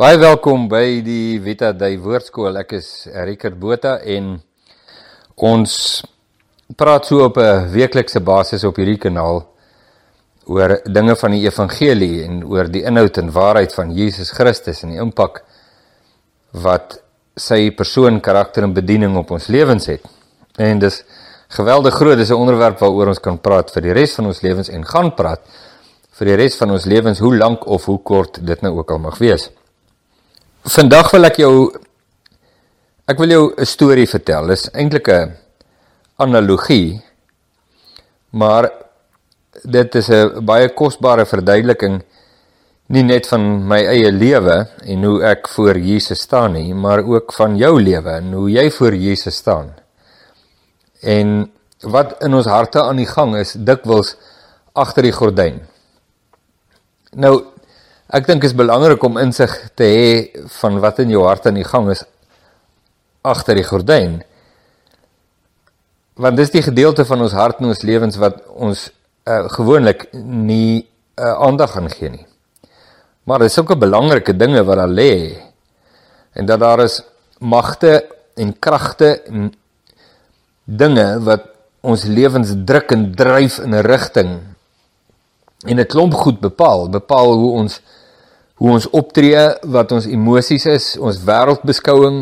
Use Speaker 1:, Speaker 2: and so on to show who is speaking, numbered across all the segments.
Speaker 1: Baie welkom by die Vita Dei Woordskool. Ek is Rickert Botha en ons praat so op 'n weeklikse basis op hierdie kanaal oor dinge van die evangelie en oor die inhoud en waarheid van Jesus Christus en die impak wat sy persoon, karakter en bediening op ons lewens het. En dis geweldig groot, dis 'n onderwerp waaroor ons kan praat vir die res van ons lewens en gaan praat vir die res van ons lewens, hoe lank of hoe kort dit nou ook al mag wees. Vandag wil ek jou ek wil jou 'n storie vertel. Dit is eintlik 'n analogie. Maar dit is 'n baie kosbare verduideliking nie net van my eie lewe en hoe ek voor Jesus staan nie, maar ook van jou lewe en hoe jy voor Jesus staan. En wat in ons harte aan die gang is, dikwels agter die gordyn. Nou Ek dink is belangrik om insig te hê van wat in jou hart aan die gang is agter die gordyn. Want dis die gedeelte van ons hart en ons lewens wat ons uh, gewoonlik nie uh, aandag aan gee nie. Maar dis ook 'n belangrike dinge wat daar lê. En dat daar is magte en kragte en dinge wat ons lewens druk en dryf in 'n rigting en 'n klomp goed bepaal, bepaal hoe ons hoe ons optree, wat ons emosies is, ons wêreldbeskouing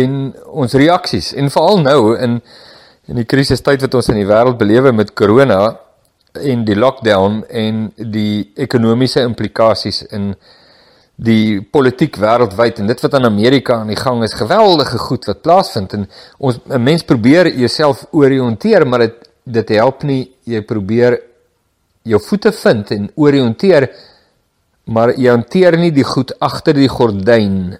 Speaker 1: en ons reaksies. En veral nou in in die krisistyd wat ons in die wêreld belewe met corona en die lockdown en die ekonomiese implikasies in die politiek wêreldwyd en dit wat in Amerika aan die gang is, geweldige goed wat plaasvind en ons 'n mens probeer jouself orienteer, maar dit dit help nie jy probeer jou voete vind en orienteer maar jy hanteer nie die goed agter die gordyn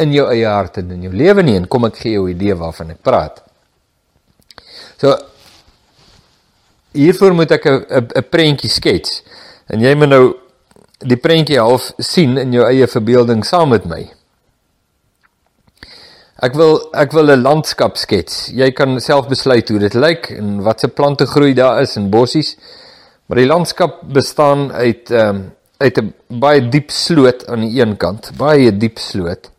Speaker 1: in jou eie hart en in jou lewe nie en kom ek gee jou 'n idee waarvan ek praat. So hiervoor moet ek 'n 'n prentjie skets en jy moet nou die prentjie half sien in jou eie verbeelding saam met my. Ek wil ek wil 'n landskap skets. Jy kan self besluit hoe dit lyk en watse plante groei daar is en bossies. Maar die landskap bestaan uit ehm um, uit 'n baie diep sloot aan die een kant, baie diep sloot.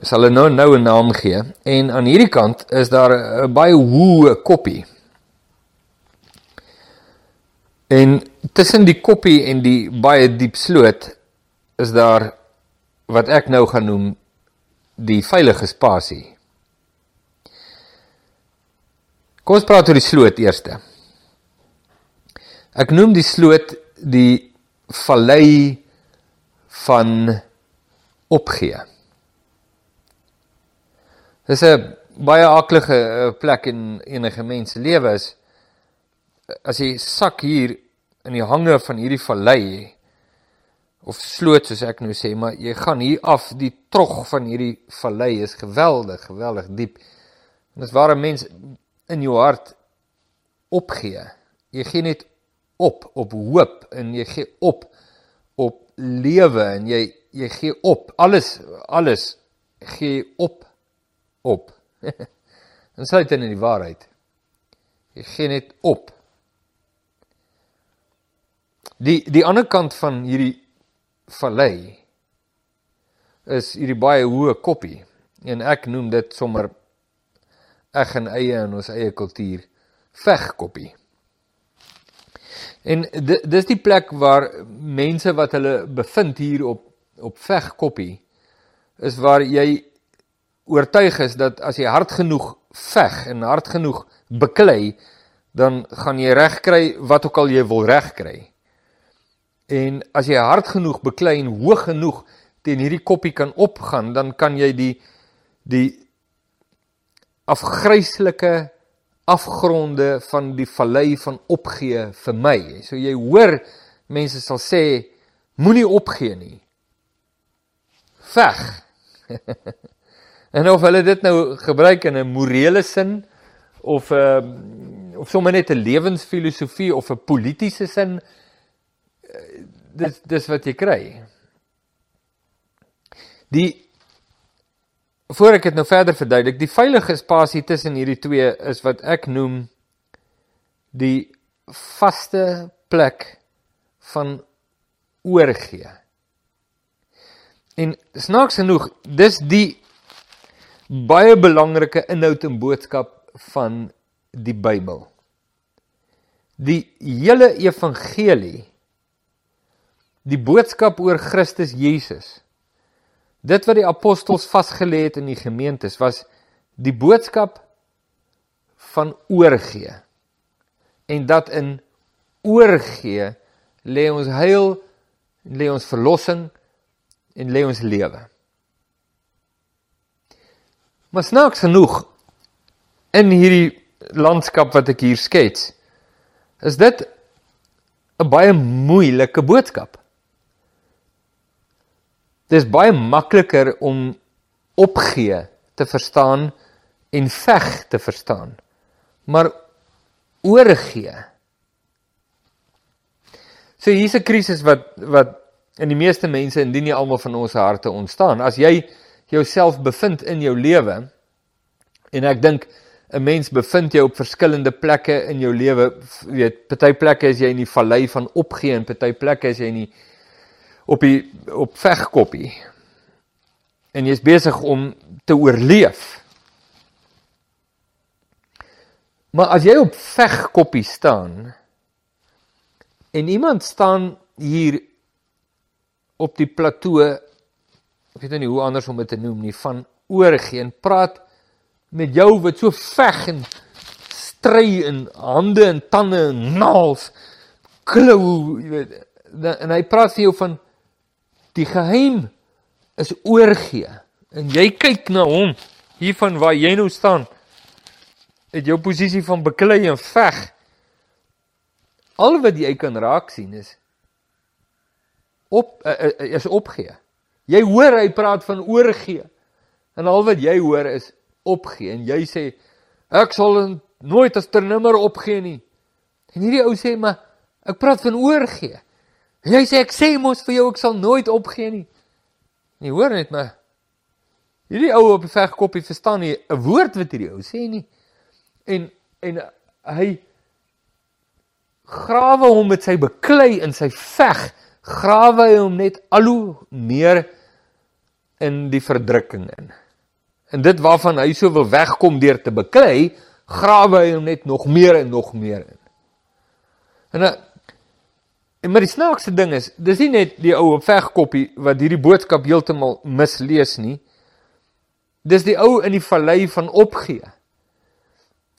Speaker 1: Ek sal nou nou 'n naam gee en aan hierdie kant is daar 'n baie hoë koppie. En tussen die koppie en die baie diep sloot is daar wat ek nou gaan noem die veilige spasie. Kom ons praat oor die sloot eers. Ek noem die sloot die vallei van opgee. Dis 'n baie aklige eh, plek in enige mens se lewe is as jy sak hier in die hange van hierdie vallei of sloot soos ek nou sê, maar jy gaan hier af die trog van hierdie vallei is geweldig, geweldig diep. En dis waar 'n mens in jou hart opgee. Jy gee net op op hoop en jy gee op op lewe en jy jy gee op alles alles gee op op. En sluit in die waarheid. Jy gee net op. Die die ander kant van hierdie vallei is hierdie baie hoë koppie en ek noem dit sommer ek en eie in ons eie kultuur vegkoppie En dis die plek waar mense wat hulle bevind hier op op vegkoppie is waar jy oortuig is dat as jy hard genoeg veg en hard genoeg beklei dan gaan jy reg kry wat ook al jy wil reg kry. En as jy hard genoeg beklei en hoog genoeg teen hierdie koppie kan opgaan, dan kan jy die die afgryslike afgronde van die vallei van opgee vir my. So jy hoor mense sal sê moenie opgee nie. Veg. en of hulle dit nou gebruik in 'n morele sin of 'n uh, ehm, of sommer net 'n lewensfilosofie of 'n politieke sin eh, dis dis wat jy kry. Die voor ek dit nou verder verduidelik, die veilige spasie tussen hierdie twee is wat ek noem die vaste plek van oorgee. En snaaks genoeg, dis die baie belangrike inhoud en boodskap van die Bybel. Die hele evangelie die boodskap oor Christus Jesus. Dit wat die apostels vasgelê het in die gemeentes was die boodskap van oorgee. En dat in oorgee lê ons heil, lê ons verlossing en lê ons lewe. Maar snaaks genoeg in hierdie landskap wat ek hier skets, is dit 'n baie moeilike boodskap. Dis baie makliker om opgee te verstaan en veg te verstaan. Maar oorgee. So hier's 'n krisis wat wat in die meeste mense indien nie almal van ons harte ontstaan. As jy jouself bevind in jou lewe en ek dink 'n mens bevind jou op verskillende plekke in jou lewe, weet, party plekke is jy in die vallei van opgee en party plekke is jy in die op die op vegkoppie. En jy's besig om te oorleef. Maar as jy op vegkoppie staan en iemand staan hier op die plateau, ek weet nou nie hoe anders om dit te noem nie, van oorgee en praat met jou wat so veg en stry in hande en tande en naels klou, jy weet, en hy praat vir jou van Die geheim is oorgee. En jy kyk na hom hiervan waar jy nou staan. Het jou posisie van beklei en veg. Al wat jy kan raak sien is op uh, is opgee. Jy hoor hy praat van oorgee. En al wat jy hoor is opgee en jy sê ek sal nooit as ter nimmer opgee nie. En hierdie ou sê maar ek praat van oorgee. En jy sê ek sê mos vir jou ek sal nooit opgee nie. Nee, hoor net maar. Hierdie ou op die vegkoppie verstaan nie 'n woord wat hierdie ou sê nie. En en hy grawe hom met sy beklei in sy veg, grawe hy hom net al hoe meer in die verdrukking in. En dit waarvan hy so wil wegkom deur te beklei, grawe hy hom net nog meer en nog meer in. En En maar die snaakste ding is, dis nie net die ou vegkoppie wat hierdie boodskap heeltemal mislees nie. Dis die ou in die vallei van opgee.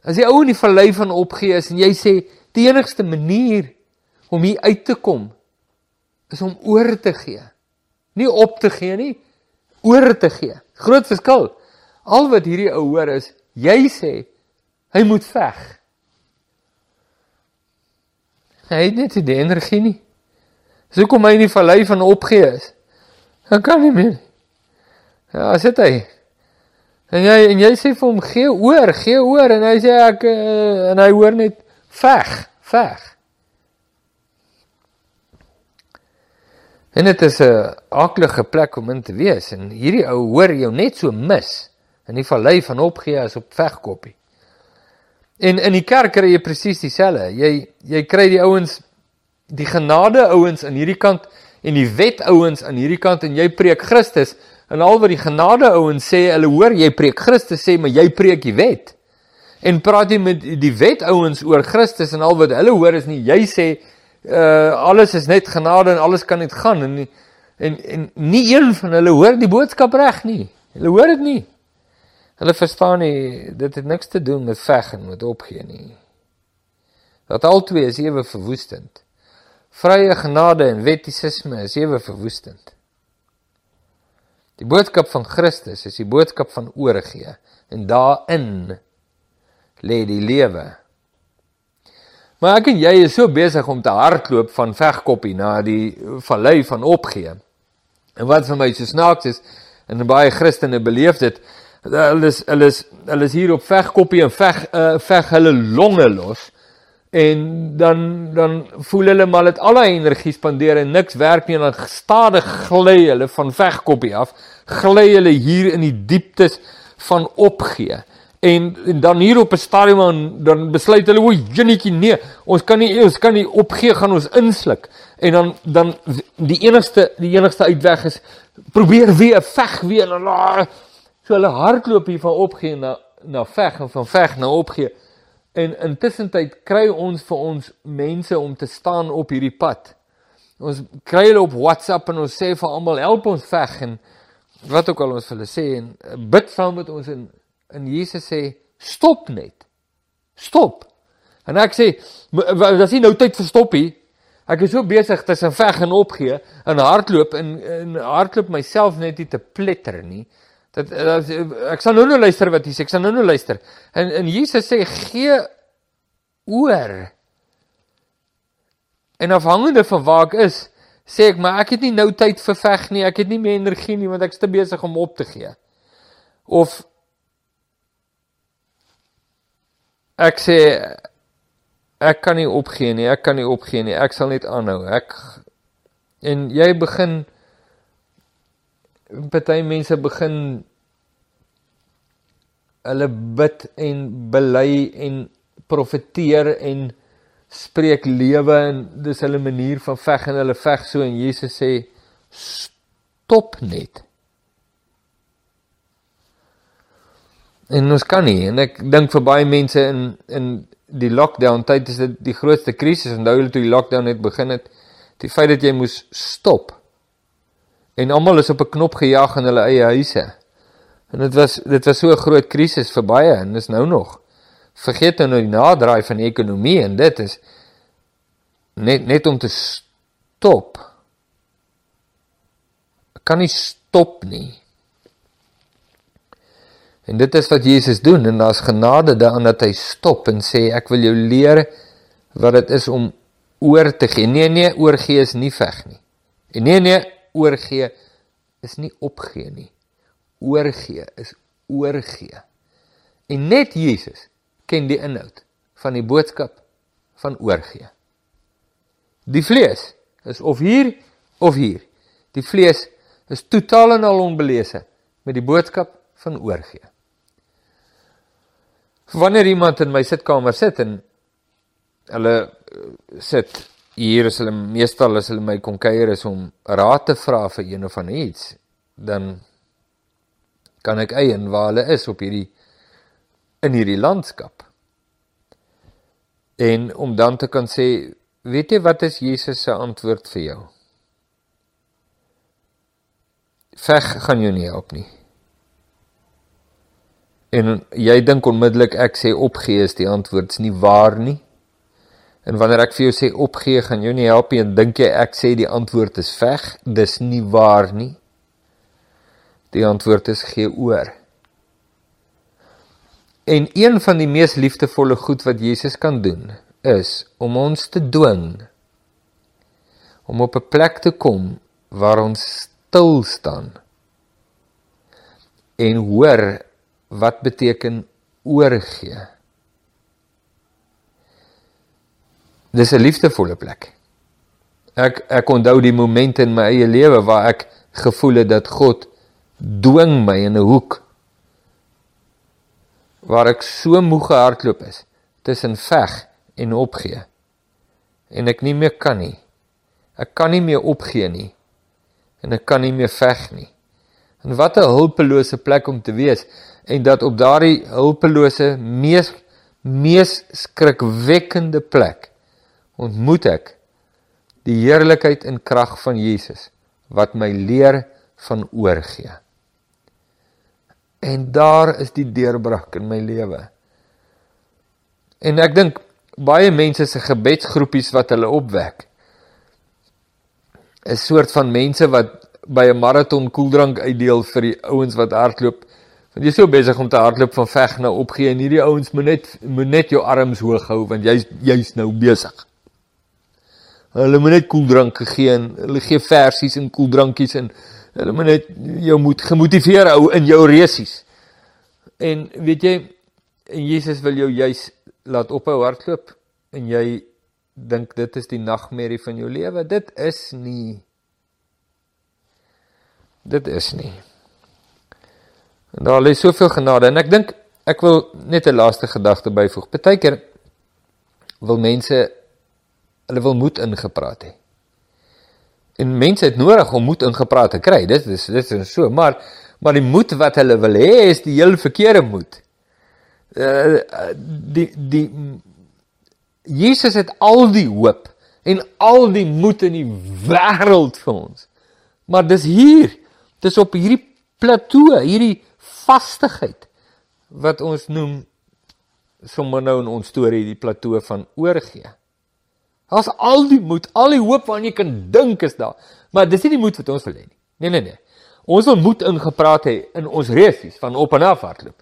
Speaker 1: As die ou in die vallei van opgee is en jy sê die enigste manier om hier uit te kom is om oor te gee. Nie op te gee nie, oor te gee. Groot verskil. Al wat hierdie ou hoor is jy sê hy moet veg. Hy het net die energie nie. So kom hy in die vallei van opgee is. Hy kan nie meer. Ja, sit hy. En jy en jy sê vir hom gee oor, gee oor en hy sê ek uh, en hy hoor net veg, veg. En dit is 'n aaklige plek om in te wees en hierdie ou hoor jou net so mis in die vallei van opgee as op vegkoppie. En in die kerk kry jy presies dieselfde. Jy jy kry die ouens die genade ouens aan hierdie kant en die wet ouens aan hierdie kant en jy preek Christus en al wat die genade ouens sê, hulle hoor jy preek Christus sê maar jy preek die wet. En praat jy met die wet ouens oor Christus en al wat hulle hoor is nie jy sê uh alles is net genade en alles kan net gaan en en en nie een van hulle hoor die boodskap reg nie. Hulle hoor dit nie. Hulle verstaan nie dit het niks te doen met veg en met opgee nie. Dat albei is ewe verwoestend. Vrye genade en wettisisme is ewe verwoestend. Die boodskap van Christus is die boodskap van oorgee en daarin lê die lewe. Maar ek en jy is so besig om te hardloop van vegkoppie na die vallei van opgee. En wat vir my so snaaks is en baie Christene beleef dit hulle is hulle is hulle is hier op vegkoppie en veg uh, veg hulle longe los. En dan dan voel hulle maar dit al die energie spandeer en niks werk nie en dan stadig gly hulle van vegkoppie af gly hulle hier in die dieptes van opgee. En, en dan hier op 'n stadium dan, dan besluit hulle, "O, jinnetjie, nee, ons kan nie ons kan nie opgee gaan ons insluk." En dan dan die enigste die enigste uitweg is probeer weer veg weer en dan so hulle hardloop hier van opgee na na veg en van veg na opgee. En intussen tyd kry ons vir ons mense om te staan op hierdie pad. Ons kry hulle op WhatsApp en ons sê vir almal help ons veg en wat ook al ons vir hulle sê en bid saam met ons en en Jesus sê stop net. Stop. En ek sê dis nie nou tyd vir stoppie. Ek is so besig tussen veg en opgee en hardloop en en hardloop myself net nie te pletter nie. Dat, dat ek sal nou nou luister wat hy sê. Ek sal nou nou luister. En en Jesus sê gee oor. En afhangende van waar ek is, sê ek maar ek het nie nou tyd vir veg nie. Ek het nie meer energie nie want ek's te besig om op te gee. Of ek sê ek kan nie opgee nie. Ek kan nie opgee nie. Ek sal net aanhou. Ek en jy begin party mense begin hulle bid en bely en profeteer en spreek lewe en dis hulle manier van veg en hulle veg so en Jesus sê stop net. En ons kan nie en ek dink vir baie mense in in die lockdown tyd is dit die grootste krisis onthou hulle toe die lockdown net begin het die feit dat jy moes stop en almal is op 'n knop gejaag in hulle eie huise. En dit was dit was so 'n groot krisis vir baie en dis nou nog. Vergeet nou die naderdraai van die ekonomie en dit is net net om te stop. Kan nie stop nie. En dit is wat Jesus doen en daar's genade daarin dat hy stop en sê ek wil jou leer wat dit is om oor te gee. Nee nee oorgee is nie veg nie. En nee nee oorgee is nie opgee nie oorgee is oorgee en net Jesus ken die inhoud van die boodskap van oorgee. Die vlees is of hier of hier. Die vlees is totaal en al onbelese met die boodskap van oorgee. Wanneer iemand in my sitkamer sit en hulle eh, sit hier is hulle meestal as hulle my kom kuier is om raad te vra vir een of ander iets, dan kan ek eien waar hulle is op hierdie in hierdie landskap. En om dan te kan sê, weet jy wat is Jesus se antwoord vir jou? Veg gaan jou nie help nie. En jy dink onmiddellik ek sê opgee is die antwoord, is nie waar nie. En wanneer ek vir jou sê opgee gaan jou nie help nie, en dink jy ek sê die antwoord is veg, dis nie waar nie. Die antwoord is gee oor. En een van die mees liefdevolle goed wat Jesus kan doen, is om ons te dwing om op 'n plek te kom waar ons stil staan en hoor wat beteken oorgee. Dis 'n liefdevolle plek. Ek ek onthou die oomente in my eie lewe waar ek gevoel het dat God dwing my in 'n hoek waar ek so moeg gehardloop is tussen veg en opgee en ek nie meer kan nie ek kan nie meer opgee nie en ek kan nie meer veg nie en wat 'n hulpelose plek om te wees en dat op daardie hulpelose mees mees skrikwekkende plek ontmoet ek die heerlikheid en krag van Jesus wat my leer van oorgee En daar is die deurbraak in my lewe. En ek dink baie mense se gebedsgroepies wat hulle opwek is soort van mense wat by 'n maraton koeldrank uitdeel vir die ouens wat hardloop. Want jy's so besig om te hardloop van veg na opgee en hierdie ouens moet net moet net jou arms hoog hou want jy's jy's nou besig. Hulle moet net koeldrank gee en hulle gee versies en koeldrankies en Hulle moet net jou moet gemotiveer hou in jou resies. En weet jy, en Jesus wil jou juis laat ophou hardloop en jy dink dit is die nagmerrie van jou lewe. Dit is nie. Dit is nie. En daar lê soveel genade en ek dink ek wil net 'n laaste gedagte byvoeg. Partykeer wil mense hulle wil moed ingepraat hê. En mense het nodig om moed ingepraat te kry. Dit is dit is so, maar maar die moed wat hulle wil hê is die heel verkeerde moed. Uh die die Jesus het al die hoop en al die moed in die wêreld vir ons. Maar dis hier, dis op hierdie plateau, hierdie vastigheid wat ons noem sommer nou in ons storie die plateau van oorgee. Daar's al die moed, al die hoop wat jy kan dink is daar, maar dis nie die moed wat ons wil hê nie. Nee nee nee. Ons wil moed ingepraat hê in ons resies van op en af hardloop.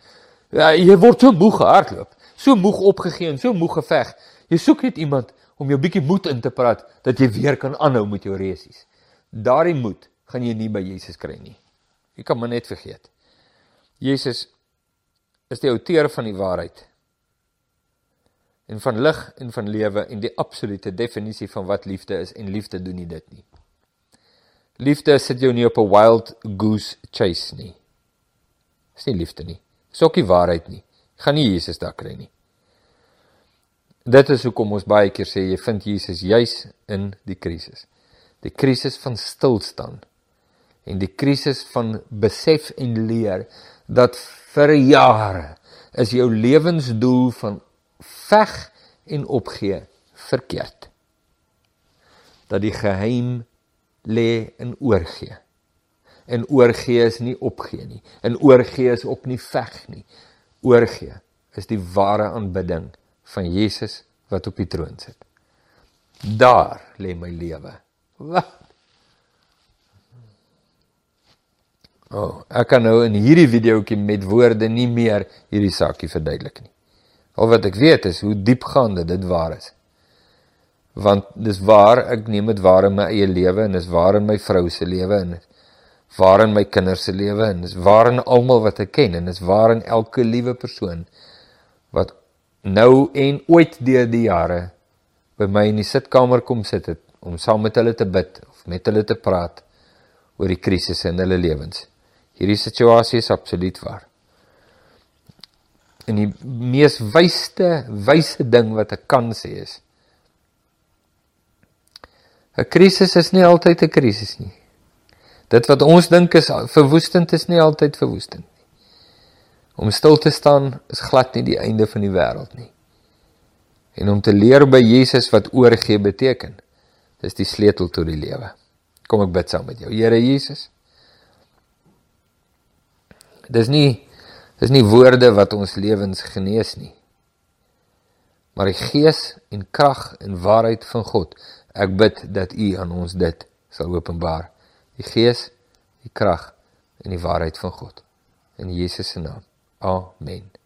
Speaker 1: Ja, jy word so moeg gehardloop, so moeg opgegee en so moeg geveg. Jy soek net iemand om jou bietjie moed in te praat dat jy weer kan aanhou met jou resies. Daardie moed gaan jy nie by Jesus kry nie. Jy kan maar net vergeet. Jesus is die outeur van die waarheid. En van lig en van lewe en die absolute definisie van wat liefde is en liefde doen nie dit nie. Liefde sit jou nie op 'n wild goose chase nie. Dis nie liefde nie. Dis ook nie waarheid nie. Gaan nie Jesus daar kry nie. Dit is hoekom ons baie keer sê jy vind Jesus juis in die krisis. Die krisis van stilstaan en die krisis van besef en leer dat vir jare is jou lewensdoel van veg en opgee verkeerd. Dat die geheim lê in oorgee. En oorgee is nie opgee nie. En oorgee is ook nie veg nie. Oorgee is die ware aanbidding van Jesus wat op die troon sit. Daar lê my lewe. Wat? O, oh, ek kan nou in hierdie videoetjie met woorde nie meer hierdie saakie verduidelik nie. Al wat ek weet is hoe diepgaande dit waar is. Want dis waar ek neem dit waar in my eie lewe en dis waar in my vrou se lewe en waar in my kinders se lewe en dis waar in almal wat ek ken en dis waar in elke liewe persoon wat nou en ooit deur die jare by my in die sitkamer kom sit het om saam met hulle te bid of met hulle te praat oor die krisisse in hulle lewens. Hierdie situasie is absoluut waar. En die mees wyste wyse ding wat ek kan sê is 'n krisis is nie altyd 'n krisis nie. Dit wat ons dink is verwoestend is nie altyd verwoestend. Om stil te staan is glad nie die einde van die wêreld nie. En om te leer by Jesus wat oorgee beteken, dis die sleutel tot die lewe. Kom ek bid saam met jou. Here Jesus. Dis nie dis nie woorde wat ons lewens genees nie. Maar die gees en krag en waarheid van God. Ek bid dat U aan ons dit sal openbaar. Die gees, die krag en die waarheid van God. In Jesus se naam. Amen.